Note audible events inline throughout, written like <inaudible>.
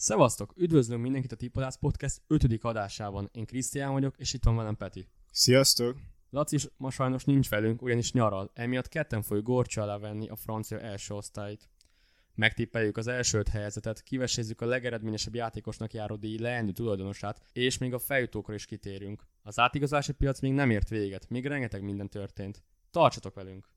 Szevasztok! Üdvözlünk mindenkit a Tipadász Podcast 5. adásában. Én Krisztián vagyok, és itt van velem Peti. Sziasztok! Laci is ma sajnos nincs velünk, ugyanis nyaral, emiatt ketten folyó gorcsa alá venni a francia első osztályt. Megtippeljük az első öt helyezetet, kivesézzük a legeredményesebb játékosnak járó díj leendő tulajdonosát, és még a feljutókra is kitérünk. Az átigazási piac még nem ért véget, még rengeteg minden történt. Tartsatok velünk!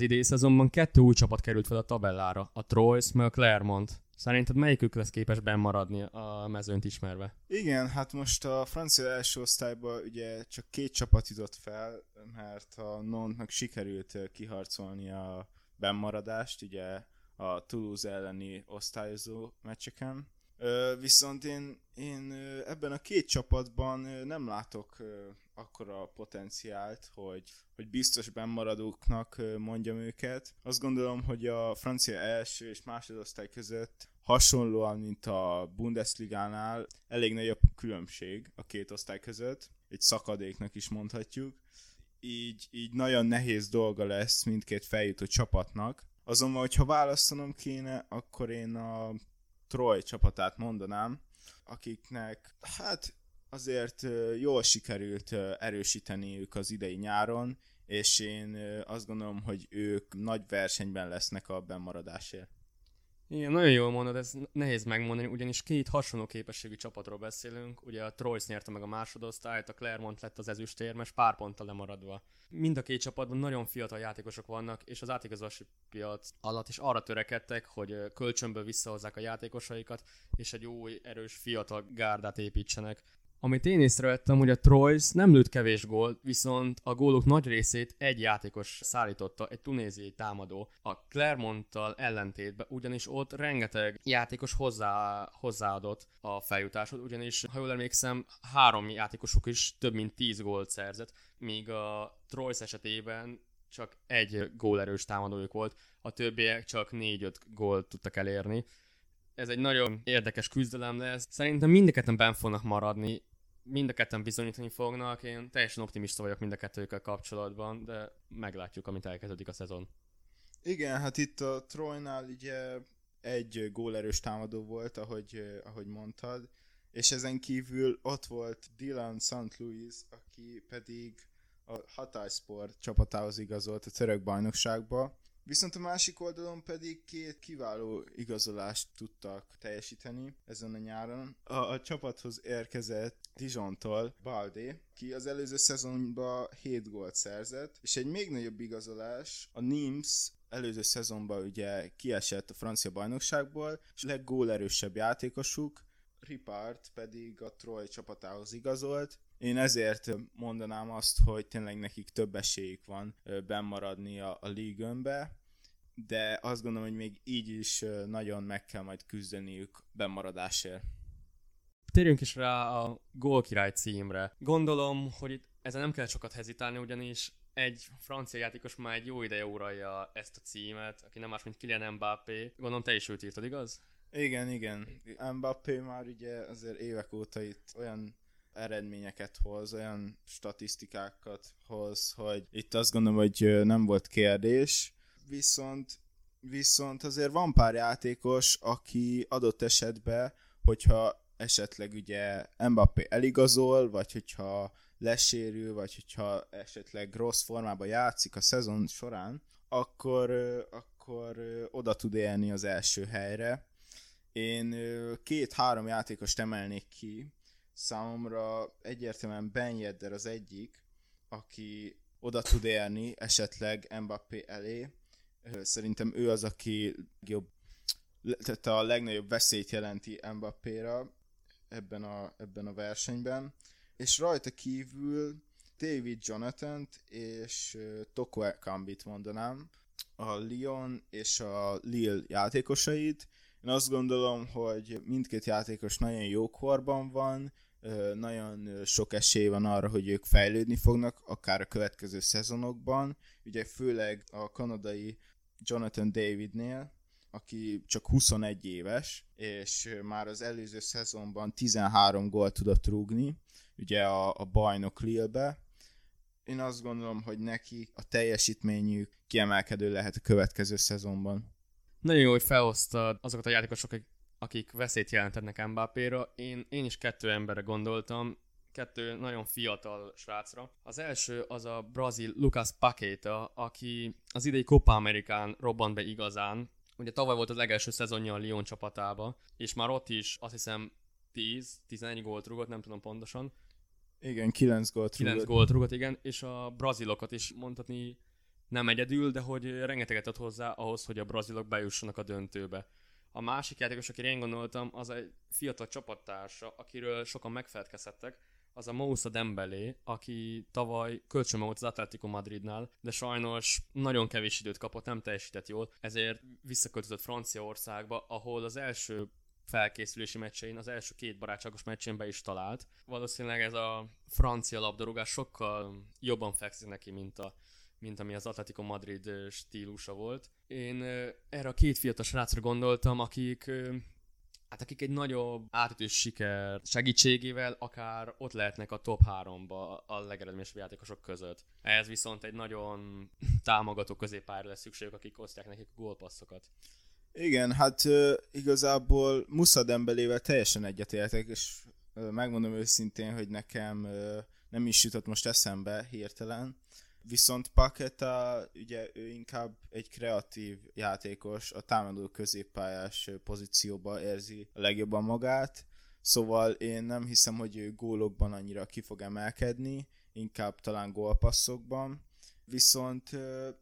Az idei szezonban kettő új csapat került fel a tabellára, a Troyes meg a Clermont. Szerinted melyikük lesz képes bennmaradni a mezőnt ismerve? Igen, hát most a francia első osztályban ugye csak két csapat jutott fel, mert a Nontnak sikerült kiharcolni a bennmaradást, ugye a Toulouse elleni osztályozó meccseken. Viszont én, én ebben a két csapatban nem látok akkora potenciált, hogy, hogy biztos bennmaradóknak mondjam őket. Azt gondolom, hogy a francia első és másodosztály között hasonlóan, mint a Bundesligánál, elég nagy a különbség a két osztály között, egy szakadéknak is mondhatjuk. Így, így nagyon nehéz dolga lesz mindkét feljutó csapatnak. Azonban, hogyha választanom kéne, akkor én a Troy csapatát mondanám, akiknek hát azért jól sikerült erősíteniük az idei nyáron, és én azt gondolom, hogy ők nagy versenyben lesznek a bennmaradásért. Igen, nagyon jól mondod, ez nehéz megmondani, ugyanis két hasonló képességű csapatról beszélünk. Ugye a Troyes nyerte meg a másodosztályt, a Clermont lett az ezüstérmes, pár ponttal lemaradva. Mind a két csapatban nagyon fiatal játékosok vannak, és az átigazási piac alatt is arra törekedtek, hogy kölcsönből visszahozzák a játékosaikat, és egy új, erős, fiatal gárdát építsenek. Amit én észrevettem, hogy a Troyes nem lőtt kevés gólt, viszont a gólok nagy részét egy játékos szállította, egy tunéziai támadó. A Clermonttal ellentétben, ugyanis ott rengeteg játékos hozzá, hozzáadott a feljutásod, ugyanis, ha jól emlékszem, három játékosuk is több mint 10 gólt szerzett, míg a Troyes esetében csak egy gólerős támadójuk volt, a többiek csak 4-5 gólt tudtak elérni ez egy nagyon érdekes küzdelem lesz. Szerintem mindketten benn fognak maradni, mind a ketten bizonyítani fognak, én teljesen optimista vagyok mind a kettőkkel kapcsolatban, de meglátjuk, amit elkezdődik a szezon. Igen, hát itt a Trojnál ugye egy gólerős támadó volt, ahogy, ahogy mondtad, és ezen kívül ott volt Dylan St. Louis, aki pedig a Hatay Sport csapatához igazolt a török bajnokságba, Viszont a másik oldalon pedig két kiváló igazolást tudtak teljesíteni ezen a nyáron. A, a csapathoz érkezett Dijontól Balde, ki az előző szezonban 7 gólt szerzett, és egy még nagyobb igazolás, a Nims előző szezonban ugye kiesett a francia bajnokságból, és leggólerősebb játékosuk, Ripart pedig a Troy csapatához igazolt, én ezért mondanám azt, hogy tényleg nekik több esélyük van bennmaradni a, a Ligue de azt gondolom, hogy még így is nagyon meg kell majd küzdeniük bemaradásért. Térjünk is rá a gólkirály címre. Gondolom, hogy itt ezen nem kell sokat hezitálni, ugyanis egy francia játékos már egy jó ideje uralja ezt a címet, aki nem más, mint Kylian Mbappé. Gondolom te is őt írtad, igaz? Igen, igen. Mbappé már ugye azért évek óta itt olyan eredményeket hoz, olyan statisztikákat hoz, hogy itt azt gondolom, hogy nem volt kérdés, viszont viszont azért van pár játékos, aki adott esetben, hogyha esetleg ugye Mbappé eligazol, vagy hogyha lesérül, vagy hogyha esetleg rossz formában játszik a szezon során, akkor, akkor oda tud élni az első helyre. Én két-három játékost emelnék ki, számomra egyértelműen Ben Yedder az egyik, aki oda tud érni esetleg Mbappé elé. Szerintem ő az, aki jobb, tehát a legnagyobb veszélyt jelenti Mbappéra ebben a, ebben a versenyben. És rajta kívül David jonathan és Toko Kambit mondanám, a Lyon és a Lille játékosait. Én azt gondolom, hogy mindkét játékos nagyon jó korban van, nagyon sok esély van arra, hogy ők fejlődni fognak, akár a következő szezonokban. Ugye főleg a kanadai Jonathan Davidnél, aki csak 21 éves, és már az előző szezonban 13 gólt tudott rúgni, ugye a, a bajnok Lille-be. Én azt gondolom, hogy neki a teljesítményük kiemelkedő lehet a következő szezonban. Nagyon jó, hogy felhoztad azokat a játékosok, akik veszélyt jelentetnek Mbappéra. Én, én is kettő emberre gondoltam, kettő nagyon fiatal srácra. Az első az a brazil Lucas Paqueta, aki az idei Copa Amerikán robbant be igazán. Ugye tavaly volt az legelső szezonja a Lyon csapatába, és már ott is azt hiszem 10-11 gólt rúgott, nem tudom pontosan. Igen, 9 gólt 9 rúgott. gólt rúgott, igen, és a brazilokat is mondhatni nem egyedül, de hogy rengeteget ad hozzá ahhoz, hogy a brazilok bejussanak a döntőbe. A másik játékos, akire én gondoltam, az egy fiatal csapattársa, akiről sokan megfelelkezhettek, az a Moussa Dembélé, aki tavaly kölcsön volt az Atletico Madridnál, de sajnos nagyon kevés időt kapott, nem teljesített jól, ezért visszaköltözött Franciaországba, ahol az első felkészülési meccsein, az első két barátságos meccsén be is talált. Valószínűleg ez a francia labdarúgás sokkal jobban fekszik neki, mint a mint ami az Atletico Madrid stílusa volt. Én erre a két fiatal srácra gondoltam, akik hát akik egy nagyobb átütős siker segítségével akár ott lehetnek a top 3-ba a legeredményesebb játékosok között. Ehhez viszont egy nagyon támogató középpályára lesz szükségük, akik osztják nekik a gólpasszokat. Igen, hát igazából Musa Dembelével teljesen egyetértek, és uh, megmondom őszintén, hogy nekem nem is jutott most eszembe hirtelen, Viszont Paketa, ugye ő inkább egy kreatív játékos, a támadó középpályás pozícióba érzi a legjobban magát, szóval én nem hiszem, hogy ő gólokban annyira ki fog emelkedni, inkább talán gólpasszokban. Viszont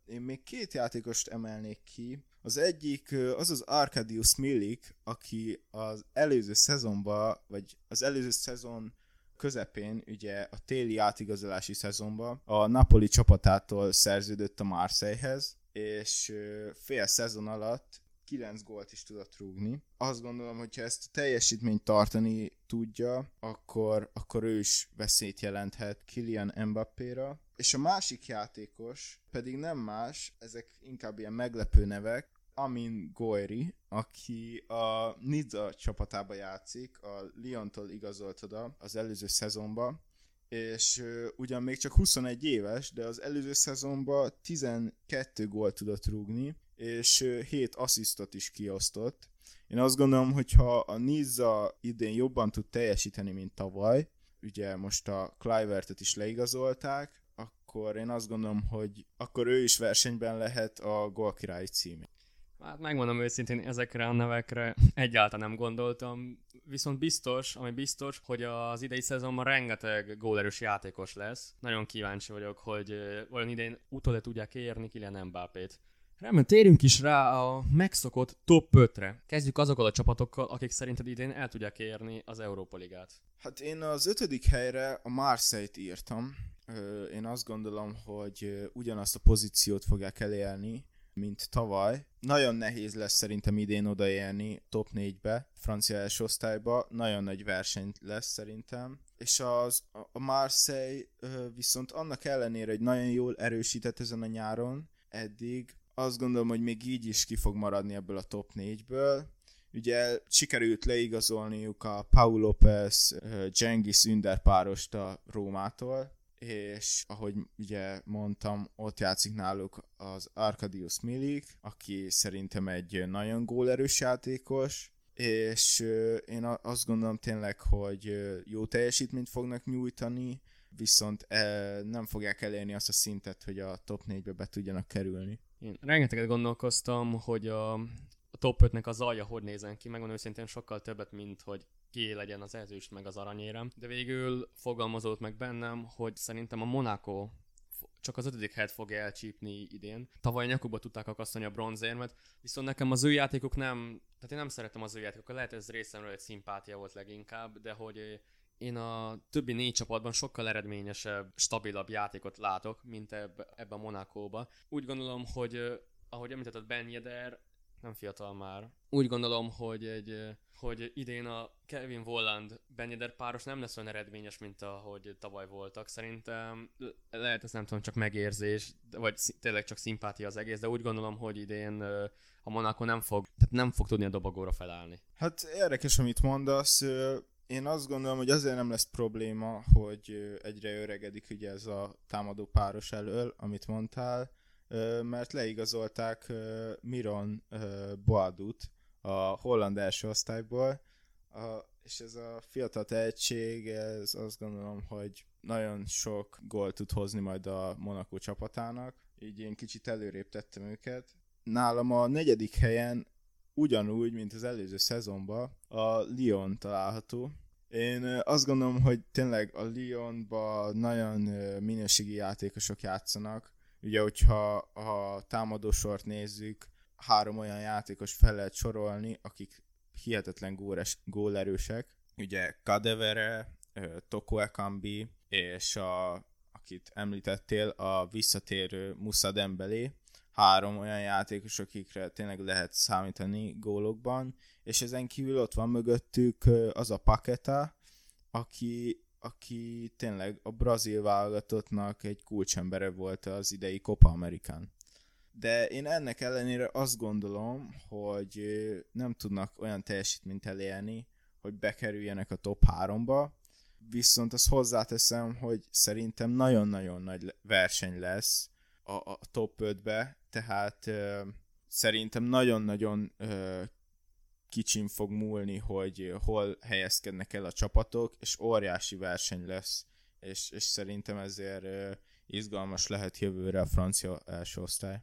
én még két játékost emelnék ki. Az egyik az az Arkadius Milik, aki az előző szezonban, vagy az előző szezon közepén, ugye a téli átigazolási szezonban a Napoli csapatától szerződött a Marseillehez, és fél szezon alatt 9 gólt is tudott rúgni. Azt gondolom, hogyha ezt a teljesítményt tartani tudja, akkor, akkor ő is veszélyt jelenthet Kylian Mbappéra. És a másik játékos pedig nem más, ezek inkább ilyen meglepő nevek, Amin Goiri, aki a Nizza csapatába játszik, a Lyontól igazolt oda az előző szezonban, és ugyan még csak 21 éves, de az előző szezonban 12 gólt tudott rúgni, és uh, 7 asszisztot is kiosztott. Én azt gondolom, hogy ha a Nizza idén jobban tud teljesíteni, mint tavaly, ugye most a Clivertet is leigazolták, akkor én azt gondolom, hogy akkor ő is versenyben lehet a gólkirályi címét. Hát megmondom őszintén, ezekre a nevekre egyáltalán nem gondoltam, viszont biztos, ami biztos, hogy az idei szezonban rengeteg gólerős játékos lesz. Nagyon kíváncsi vagyok, hogy vajon idén utol tudják érni Kylian Mbappét. Remélem, térjünk is rá a megszokott top 5-re. Kezdjük azokkal a csapatokkal, akik szerinted idén el tudják érni az Európa Ligát. Hát én az ötödik helyre a Marseille-t írtam. Én azt gondolom, hogy ugyanazt a pozíciót fogják elérni, mint tavaly. Nagyon nehéz lesz szerintem idén odaérni top 4-be, francia első osztályba, nagyon nagy verseny lesz szerintem. És az, a Marseille viszont annak ellenére, hogy nagyon jól erősített ezen a nyáron, eddig azt gondolom, hogy még így is ki fog maradni ebből a top 4-ből. Ugye sikerült leigazolniuk a Paul Lopez, Genghis Ünder párost a Rómától, és ahogy ugye mondtam, ott játszik náluk az Arkadius Milik, aki szerintem egy nagyon gólerős játékos, és én azt gondolom tényleg, hogy jó teljesítményt fognak nyújtani, viszont nem fogják elérni azt a szintet, hogy a top 4-be be tudjanak kerülni. Én rengeteget gondolkoztam, hogy a, a top 5-nek az alja hogy nézen ki, megmondom őszintén sokkal többet, mint hogy ki legyen az ezüst meg az aranyérem. De végül fogalmazott meg bennem, hogy szerintem a Monaco csak az ötödik helyet fogja elcsípni idén. Tavaly nyakukba tudták akasztani a bronzérmet, viszont nekem az ő játékok nem, tehát én nem szeretem az ő játékokat, lehet ez részemről egy szimpátia volt leginkább, de hogy én a többi négy csapatban sokkal eredményesebb, stabilabb játékot látok, mint ebbe, ebbe a Monakóba. Úgy gondolom, hogy ahogy említetted Ben Yedder, nem fiatal már. Úgy gondolom, hogy egy hogy idén a Kevin Volland Benyeder páros nem lesz olyan eredményes, mint ahogy tavaly voltak. Szerintem lehet ez nem tudom, csak megérzés, vagy tényleg csak szimpátia az egész, de úgy gondolom, hogy idén a Monaco nem fog, tehát nem fog tudni a dobogóra felállni. Hát érdekes, amit mondasz. Én azt gondolom, hogy azért nem lesz probléma, hogy egyre öregedik ugye ez a támadó páros elől, amit mondtál, mert leigazolták Miron Boadut a holland első osztályból, és ez a fiatal tehetség, ez azt gondolom, hogy nagyon sok gólt tud hozni majd a Monaco csapatának, így én kicsit előrébb tettem őket. Nálam a negyedik helyen ugyanúgy, mint az előző szezonban, a Lyon található. Én azt gondolom, hogy tényleg a Lyonban nagyon minőségi játékosok játszanak. Ugye, hogyha a támadósort nézzük, három olyan játékos fel lehet sorolni, akik hihetetlen góles, gólerősek. Ugye Kadevere, Toko Ekambi, és a, akit említettél, a visszatérő Musa Dembélé, három olyan játékos, akikre tényleg lehet számítani gólokban, és ezen kívül ott van mögöttük az a Paketa, aki, aki tényleg a brazil válogatottnak egy kulcsembere volt az idei Copa Amerikán. De én ennek ellenére azt gondolom, hogy nem tudnak olyan teljesítményt elérni, hogy bekerüljenek a top 3-ba, viszont azt hozzáteszem, hogy szerintem nagyon-nagyon nagy verseny lesz a, a top 5-be, tehát ö, szerintem nagyon-nagyon ö, kicsim fog múlni, hogy hol helyezkednek el a csapatok, és óriási verseny lesz, és, és szerintem ezért izgalmas lehet jövőre a francia első osztály.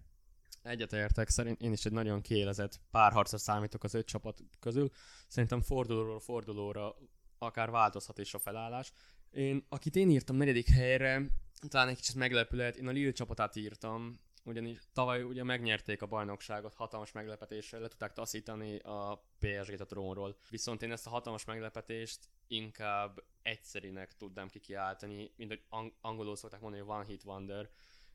Egyetértek, szerint én is egy nagyon kiélezett párharcra számítok az öt csapat közül. Szerintem fordulóról fordulóra akár változhat is a felállás. Én, akit én írtam negyedik helyre, talán egy kicsit meglepő lehet, én a Lille csapatát írtam, ugyanis tavaly ugye megnyerték a bajnokságot hatalmas meglepetéssel, le tudták taszítani a PSG-t a trónról. Viszont én ezt a hatalmas meglepetést inkább egyszerinek tudnám kikiáltani, mint hogy ang- angolul szokták mondani, hogy one hit wonder.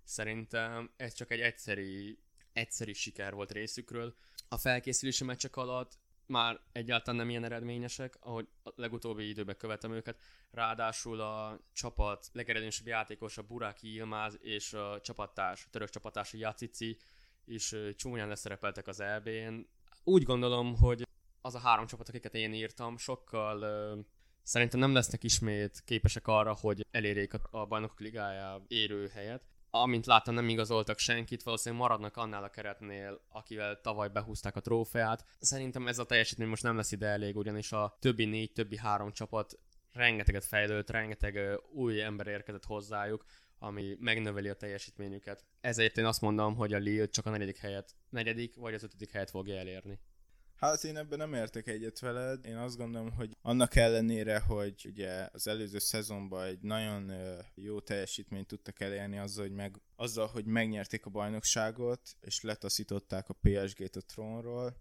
Szerintem ez csak egy egyszeri, egyszeri siker volt részükről. A felkészülési meccsek alatt már egyáltalán nem ilyen eredményesek, ahogy a legutóbbi időben követem őket. Ráadásul a csapat legeredményesebb játékosa Buraki Ilmáz és a csapattárs, a török csapattárs Jacici is csúnyán leszerepeltek az EB-n. Úgy gondolom, hogy az a három csapat, akiket én írtam, sokkal szerintem nem lesznek ismét képesek arra, hogy elérjék a, a bajnokok ligája érő helyet amint láttam, nem igazoltak senkit, valószínűleg maradnak annál a keretnél, akivel tavaly behúzták a trófeát. Szerintem ez a teljesítmény most nem lesz ide elég, ugyanis a többi négy, többi három csapat rengeteget fejlődött, rengeteg új ember érkezett hozzájuk, ami megnöveli a teljesítményüket. Ezért én azt mondom, hogy a Lille csak a negyedik helyet, negyedik vagy az ötödik helyet fogja elérni. Hát én ebben nem értek egyet veled. Én azt gondolom, hogy annak ellenére, hogy ugye az előző szezonban egy nagyon jó teljesítményt tudtak elérni azzal, hogy, meg, azzal, hogy megnyerték a bajnokságot, és letaszították a PSG-t a trónról.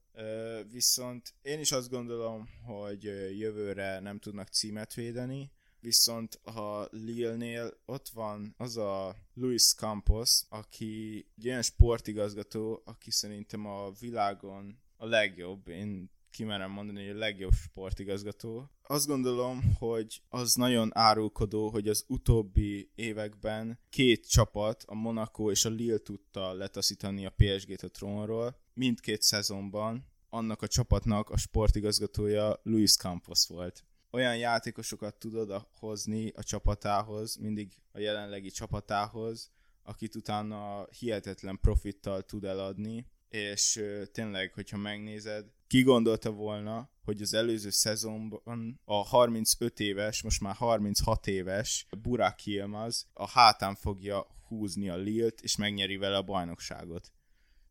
Viszont én is azt gondolom, hogy jövőre nem tudnak címet védeni, viszont a Lille-nél ott van az a Luis Campos, aki egy olyan sportigazgató, aki szerintem a világon a legjobb, én kimerem mondani, hogy a legjobb sportigazgató. Azt gondolom, hogy az nagyon árulkodó, hogy az utóbbi években két csapat, a Monaco és a Lille tudta letaszítani a PSG-t a trónról. Mindkét szezonban annak a csapatnak a sportigazgatója Luis Campos volt. Olyan játékosokat tudod hozni a csapatához, mindig a jelenlegi csapatához, akit utána hihetetlen profittal tud eladni, és tényleg, hogyha megnézed, ki gondolta volna, hogy az előző szezonban a 35 éves, most már 36 éves Burak Yilmaz a hátán fogja húzni a Lilt, és megnyeri vele a bajnokságot.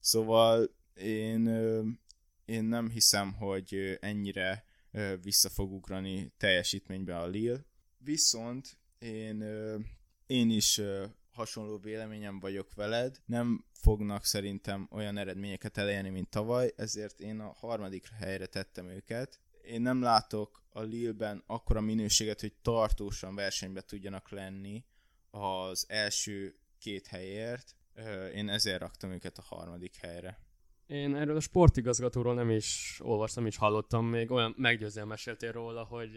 Szóval én, én nem hiszem, hogy ennyire vissza fog ugrani teljesítménybe a Lille. Viszont én, én is hasonló véleményem vagyok veled, nem fognak szerintem olyan eredményeket elérni, mint tavaly, ezért én a harmadik helyre tettem őket. Én nem látok a Lille-ben akkora minőséget, hogy tartósan versenybe tudjanak lenni az első két helyért. Én ezért raktam őket a harmadik helyre. Én erről a sportigazgatóról nem is olvastam, is hallottam, még olyan meggyőzően meséltél róla, hogy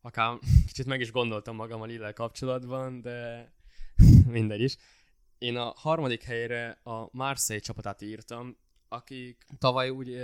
akár kicsit meg is gondoltam magam a Lille kapcsolatban, de <laughs> mindegy is. Én a harmadik helyre a Marseille csapatát írtam, akik tavaly úgy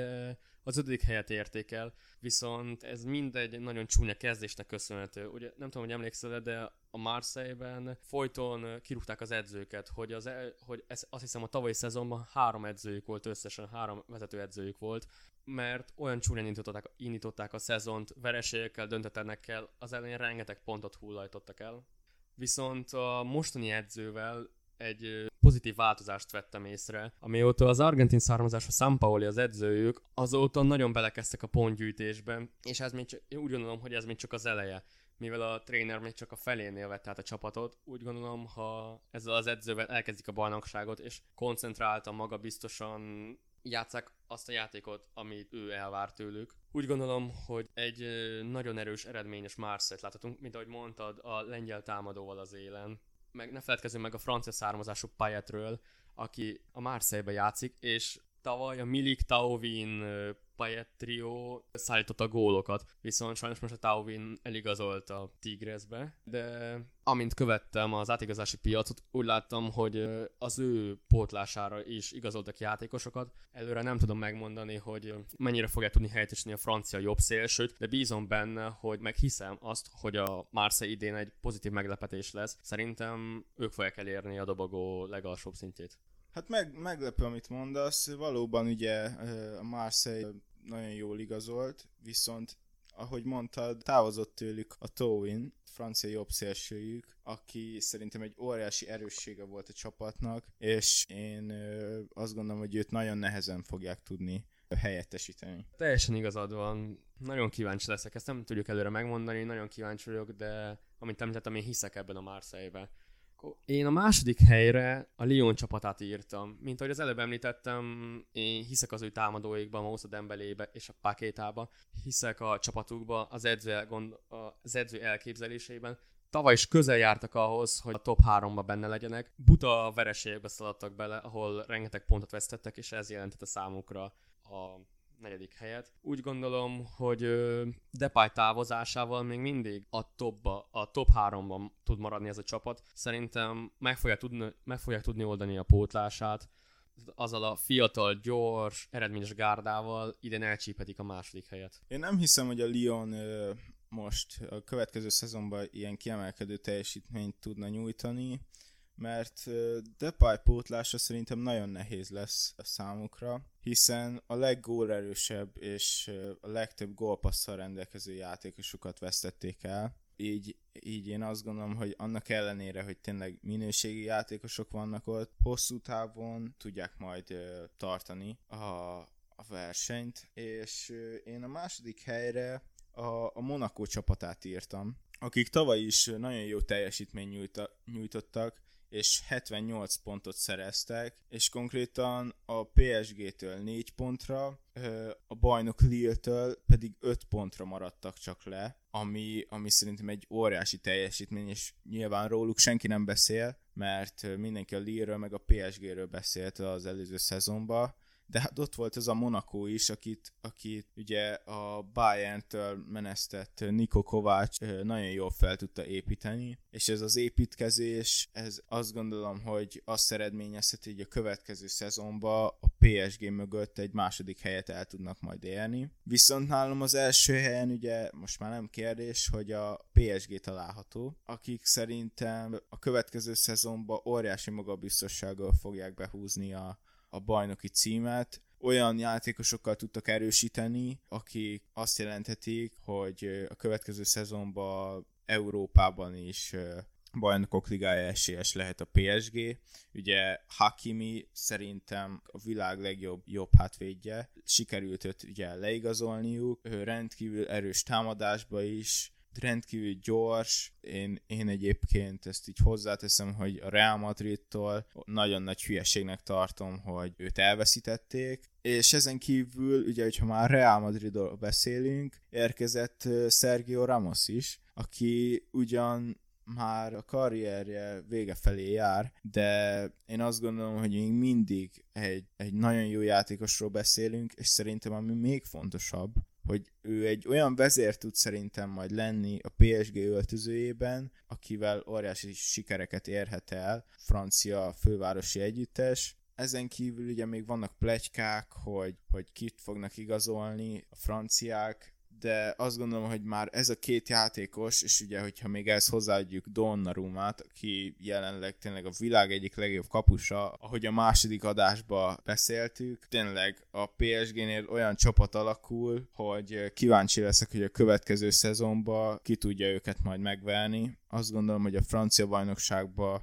az ötödik helyet érték el, viszont ez mindegy nagyon csúnya kezdésnek köszönhető. Ugye nem tudom, hogy emlékszel de a Marseille-ben folyton kirúgták az edzőket, hogy, az, hogy ez, azt hiszem a tavalyi szezonban három edzőjük volt összesen, három vezető edzőjük volt, mert olyan csúnyán indították, indították a szezont, vereségekkel, döntetlenekkel, az elején rengeteg pontot hullajtottak el. Viszont a mostani edzővel egy pozitív változást vettem észre. Amióta az argentin származású San Paoli az edzőjük, azóta nagyon belekezdtek a pontgyűjtésbe, és ez még csak, úgy gondolom, hogy ez még csak az eleje mivel a tréner még csak a felénél vett át a csapatot, úgy gondolom, ha ezzel az edzővel elkezdik a bajnokságot, és koncentráltan, maga biztosan játszák azt a játékot, amit ő elvár tőlük. Úgy gondolom, hogy egy nagyon erős, eredményes Marseille láthatunk, mint ahogy mondtad, a lengyel támadóval az élen meg ne feledkezzünk meg a francia származású Payetről, aki a Marseille-be játszik, és tavaly a Milik Tauvin Payet trio szállította gólokat, viszont sajnos most a Tauvin eligazolt a Tigresbe, de amint követtem az átigazási piacot, úgy láttam, hogy az ő pótlására is igazoltak játékosokat. Előre nem tudom megmondani, hogy mennyire fogják tudni helyettesíteni a francia jobb szélsőt, de bízom benne, hogy meghiszem azt, hogy a Marseille idén egy pozitív meglepetés lesz. Szerintem ők fogják elérni a dobogó legalsóbb szintjét. Hát meg, meglepő, amit mondasz. Valóban ugye a Marseille nagyon jól igazolt, viszont ahogy mondtad, távozott tőlük a Towin, francia jobb szélsőjük, aki szerintem egy óriási erőssége volt a csapatnak, és én azt gondolom, hogy őt nagyon nehezen fogják tudni helyettesíteni. Teljesen igazad van. Nagyon kíváncsi leszek, ezt nem tudjuk előre megmondani, nagyon kíváncsi vagyok, de amint említettem, én hiszek ebben a Marseille-be. Én a második helyre a Lyon csapatát írtam. Mint ahogy az előbb említettem, én hiszek az ő támadóikban, Moussa Dembelébe és a Pakétába. Hiszek a csapatukba, az edző, gond, az edző elképzeléseiben. Tavaly is közel jártak ahhoz, hogy a top 3-ba benne legyenek. Buta vereségbe szaladtak bele, ahol rengeteg pontot vesztettek, és ez jelentette számukra a negyedik helyet. Úgy gondolom, hogy Depay távozásával még mindig a topba, a top 3-ban tud maradni ez a csapat. Szerintem meg fogják tudni, meg fogják tudni oldani a pótlását, azzal a fiatal, gyors, eredményes gárdával idén elcsípetik a második helyet. Én nem hiszem, hogy a Lyon most a következő szezonban ilyen kiemelkedő teljesítményt tudna nyújtani mert Depay pótlása szerintem nagyon nehéz lesz a számukra, hiszen a leggórerősebb és a legtöbb gólpasszal rendelkező játékosukat vesztették el. Így, így én azt gondolom, hogy annak ellenére, hogy tényleg minőségi játékosok vannak ott, hosszú távon tudják majd tartani a, a versenyt, és én a második helyre a, a Monaco csapatát írtam, akik tavaly is nagyon jó teljesítményt nyújtottak, és 78 pontot szereztek, és konkrétan a PSG-től 4 pontra, a bajnok Lille-től pedig 5 pontra maradtak csak le, ami, ami szerintem egy óriási teljesítmény, és nyilván róluk senki nem beszél, mert mindenki a Lille-ről meg a PSG-ről beszélt az előző szezonban, de hát ott volt ez a Monaco is, akit, akit ugye a Bayern-től menesztett Niko Kovács nagyon jól fel tudta építeni, és ez az építkezés, ez azt gondolom, hogy azt eredményezheti, hogy a következő szezonban a PSG mögött egy második helyet el tudnak majd érni. Viszont nálam az első helyen ugye most már nem kérdés, hogy a PSG található, akik szerintem a következő szezonban óriási magabiztossággal fogják behúzni a, a bajnoki címet, olyan játékosokkal tudtak erősíteni, akik azt jelenthetik, hogy a következő szezonban Európában is bajnokok ligája esélyes lehet a PSG. Ugye Hakimi szerintem a világ legjobb jobb hátvédje. Sikerült őt ugye leigazolniuk. Ő rendkívül erős támadásba is, rendkívül gyors. Én, én egyébként ezt így hozzáteszem, hogy a Real Madridtól nagyon nagy hülyeségnek tartom, hogy őt elveszítették, és ezen kívül, ugye, hogyha már Real Madridról beszélünk, érkezett Sergio Ramos is, aki ugyan már a karrierje vége felé jár, de én azt gondolom, hogy még mindig egy, egy nagyon jó játékosról beszélünk, és szerintem ami még fontosabb, hogy ő egy olyan vezér tud szerintem majd lenni a PSG öltözőjében, akivel óriási sikereket érhet el francia fővárosi együttes, ezen kívül ugye még vannak plegykák, hogy, hogy kit fognak igazolni a franciák, de azt gondolom, hogy már ez a két játékos, és ugye, hogyha még ezt hozzáadjuk Donnarumát, aki jelenleg tényleg a világ egyik legjobb kapusa, ahogy a második adásba beszéltük, tényleg a PSG-nél olyan csapat alakul, hogy kíváncsi leszek, hogy a következő szezonban ki tudja őket majd megverni. Azt gondolom, hogy a francia bajnokságban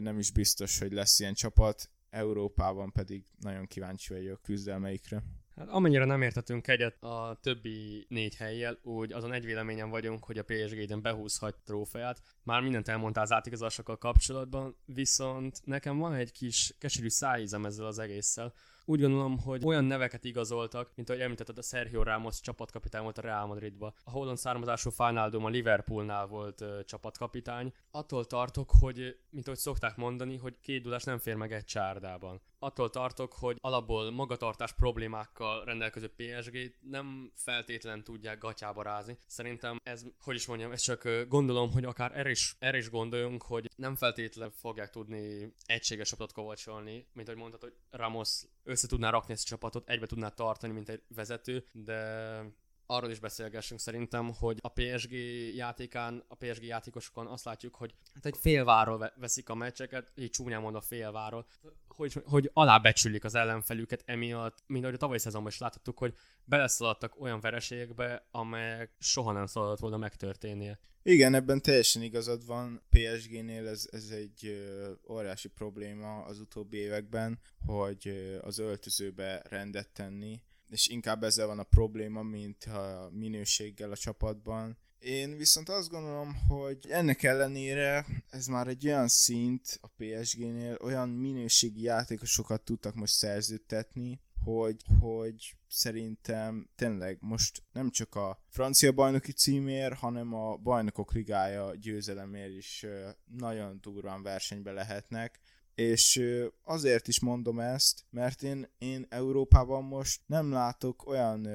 nem is biztos, hogy lesz ilyen csapat, Európában pedig nagyon kíváncsi vagyok küzdelmeikre. Hát amennyire nem értetünk egyet a többi négy helyjel, úgy azon egy véleményen vagyunk, hogy a PSG idén behúzhat trófeát. Már mindent elmondtál az átigazásokkal kapcsolatban, viszont nekem van egy kis keserű szájízem ezzel az egésszel. Úgy gondolom, hogy olyan neveket igazoltak, mint ahogy említetted, a Sergio Ramos csapatkapitány volt a Real Madridba. A holland származású Fánáldom a Liverpoolnál volt ö, csapatkapitány. Attól tartok, hogy, mint ahogy szokták mondani, hogy két dudás nem fér meg egy csárdában attól tartok, hogy alapból magatartás problémákkal rendelkező PSG nem feltétlen tudják gatyába rázni. Szerintem ez, hogy is mondjam, ez csak gondolom, hogy akár erre is, erre is gondoljunk, hogy nem feltétlen fogják tudni egységes csapatot kovácsolni, mint ahogy mondtad, hogy Ramos össze tudná rakni ezt a csapatot, egybe tudná tartani, mint egy vezető, de arról is beszélgessünk szerintem, hogy a PSG játékán, a PSG játékosokon azt látjuk, hogy hát egy félváról veszik a meccseket, így csúnyán mondva félváról, hogy, hogy alábecsülik az ellenfelüket emiatt, mint ahogy a tavalyi szezonban is láthattuk, hogy beleszaladtak olyan vereségekbe, amelyek soha nem szabadott volna megtörténnie. Igen, ebben teljesen igazad van. PSG-nél ez, ez egy óriási probléma az utóbbi években, hogy az öltözőbe rendet tenni, és inkább ezzel van a probléma, mint a minőséggel a csapatban. Én viszont azt gondolom, hogy ennek ellenére ez már egy olyan szint a PSG-nél, olyan minőségi játékosokat tudtak most szerződtetni, hogy, hogy szerintem tényleg most nem csak a francia bajnoki címér, hanem a bajnokok ligája győzelemért is nagyon durván versenybe lehetnek és azért is mondom ezt, mert én, én Európában most nem látok olyan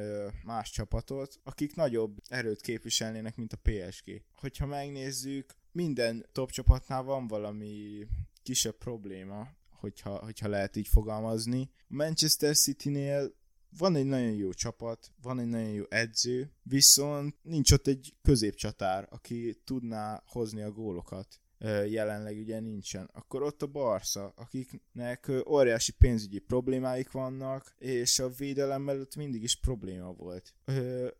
más csapatot, akik nagyobb erőt képviselnének, mint a PSG. Hogyha megnézzük, minden top csapatnál van valami kisebb probléma, hogyha, hogyha lehet így fogalmazni. A Manchester City-nél van egy nagyon jó csapat, van egy nagyon jó edző, viszont nincs ott egy középcsatár, aki tudná hozni a gólokat jelenleg ugye nincsen. Akkor ott a Barca, akiknek óriási pénzügyi problémáik vannak, és a védelem mellett mindig is probléma volt.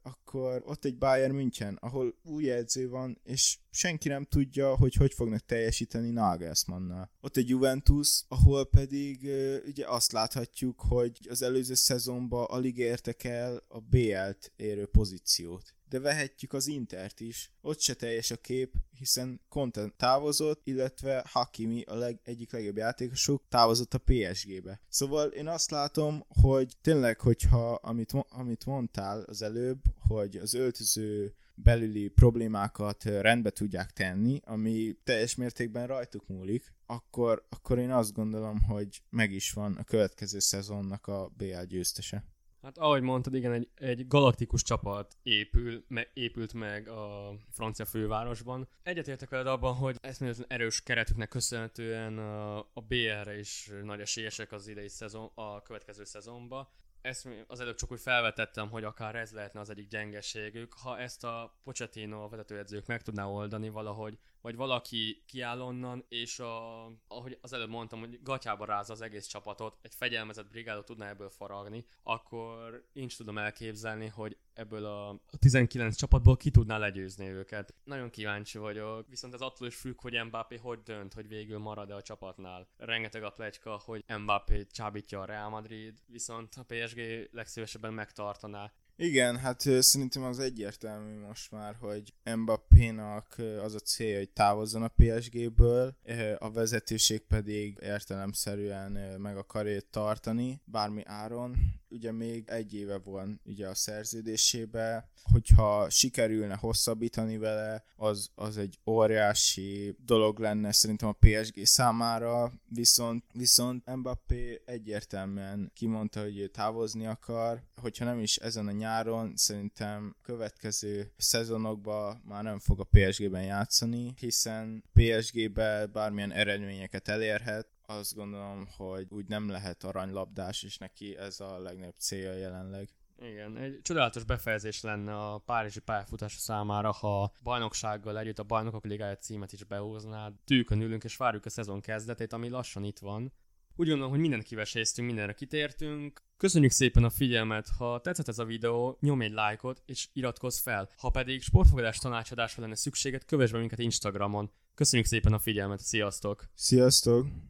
Akkor ott egy Bayern München, ahol új edző van, és senki nem tudja, hogy hogy fognak teljesíteni Nagelsmannnal. Ott egy Juventus, ahol pedig ugye azt láthatjuk, hogy az előző szezonban alig értek el a BL-t érő pozíciót de vehetjük az Intert is. Ott se teljes a kép, hiszen Content távozott, illetve Hakimi a leg, egyik legjobb játékosuk távozott a PSG-be. Szóval én azt látom, hogy tényleg, hogyha amit, amit mondtál az előbb, hogy az öltöző belüli problémákat rendbe tudják tenni, ami teljes mértékben rajtuk múlik, akkor, akkor én azt gondolom, hogy meg is van a következő szezonnak a BL győztese. Hát ahogy mondtad, igen, egy, egy galaktikus csapat épül, me, épült meg a francia fővárosban. Egyetértek veled abban, hogy eszméletlen erős keretüknek köszönhetően a, a BR-re is nagy esélyesek az idei szezon, a következő szezonba ezt az előbb csak úgy felvetettem, hogy akár ez lehetne az egyik gyengeségük. Ha ezt a Pochettino vezetőedzők meg tudná oldani valahogy, vagy valaki kiáll onnan, és a, ahogy az előbb mondtam, hogy gatyába rázza az egész csapatot, egy fegyelmezett brigádot tudná ebből faragni, akkor én tudom elképzelni, hogy ebből a 19 csapatból ki tudná legyőzni őket. Nagyon kíváncsi vagyok, viszont ez attól is függ, hogy Mbappé hogy dönt, hogy végül marad-e a csapatnál. Rengeteg a plegyka, hogy Mbappé csábítja a Real Madrid, viszont a PSG legszívesebben megtartaná. Igen, hát szerintem az egyértelmű most már, hogy Mbappénak az a célja, hogy távozzon a PSG-ből, a vezetőség pedig értelemszerűen meg akarja tartani, bármi áron, ugye még egy éve van ugye a szerződésébe, hogyha sikerülne hosszabbítani vele, az, az egy óriási dolog lenne szerintem a PSG számára, viszont, viszont Mbappé egyértelműen kimondta, hogy ő távozni akar, hogyha nem is ezen a nyáron, szerintem következő szezonokban már nem fog a PSG-ben játszani, hiszen PSG-be bármilyen eredményeket elérhet, azt gondolom, hogy úgy nem lehet aranylabdás, és neki ez a legnagyobb célja jelenleg. Igen, egy csodálatos befejezés lenne a párizsi pályafutása számára, ha bajnoksággal együtt a bajnokok ligája címet is behozná. Tűkön ülünk és várjuk a szezon kezdetét, ami lassan itt van. Úgy gondolom, hogy mindent kiveséztünk, mindenre kitértünk. Köszönjük szépen a figyelmet, ha tetszett ez a videó, nyomj egy lájkot és iratkozz fel. Ha pedig sportfogadás tanácsadásra lenne szükséged, kövess be minket Instagramon. Köszönjük szépen a figyelmet, sziasztok! Sziasztok!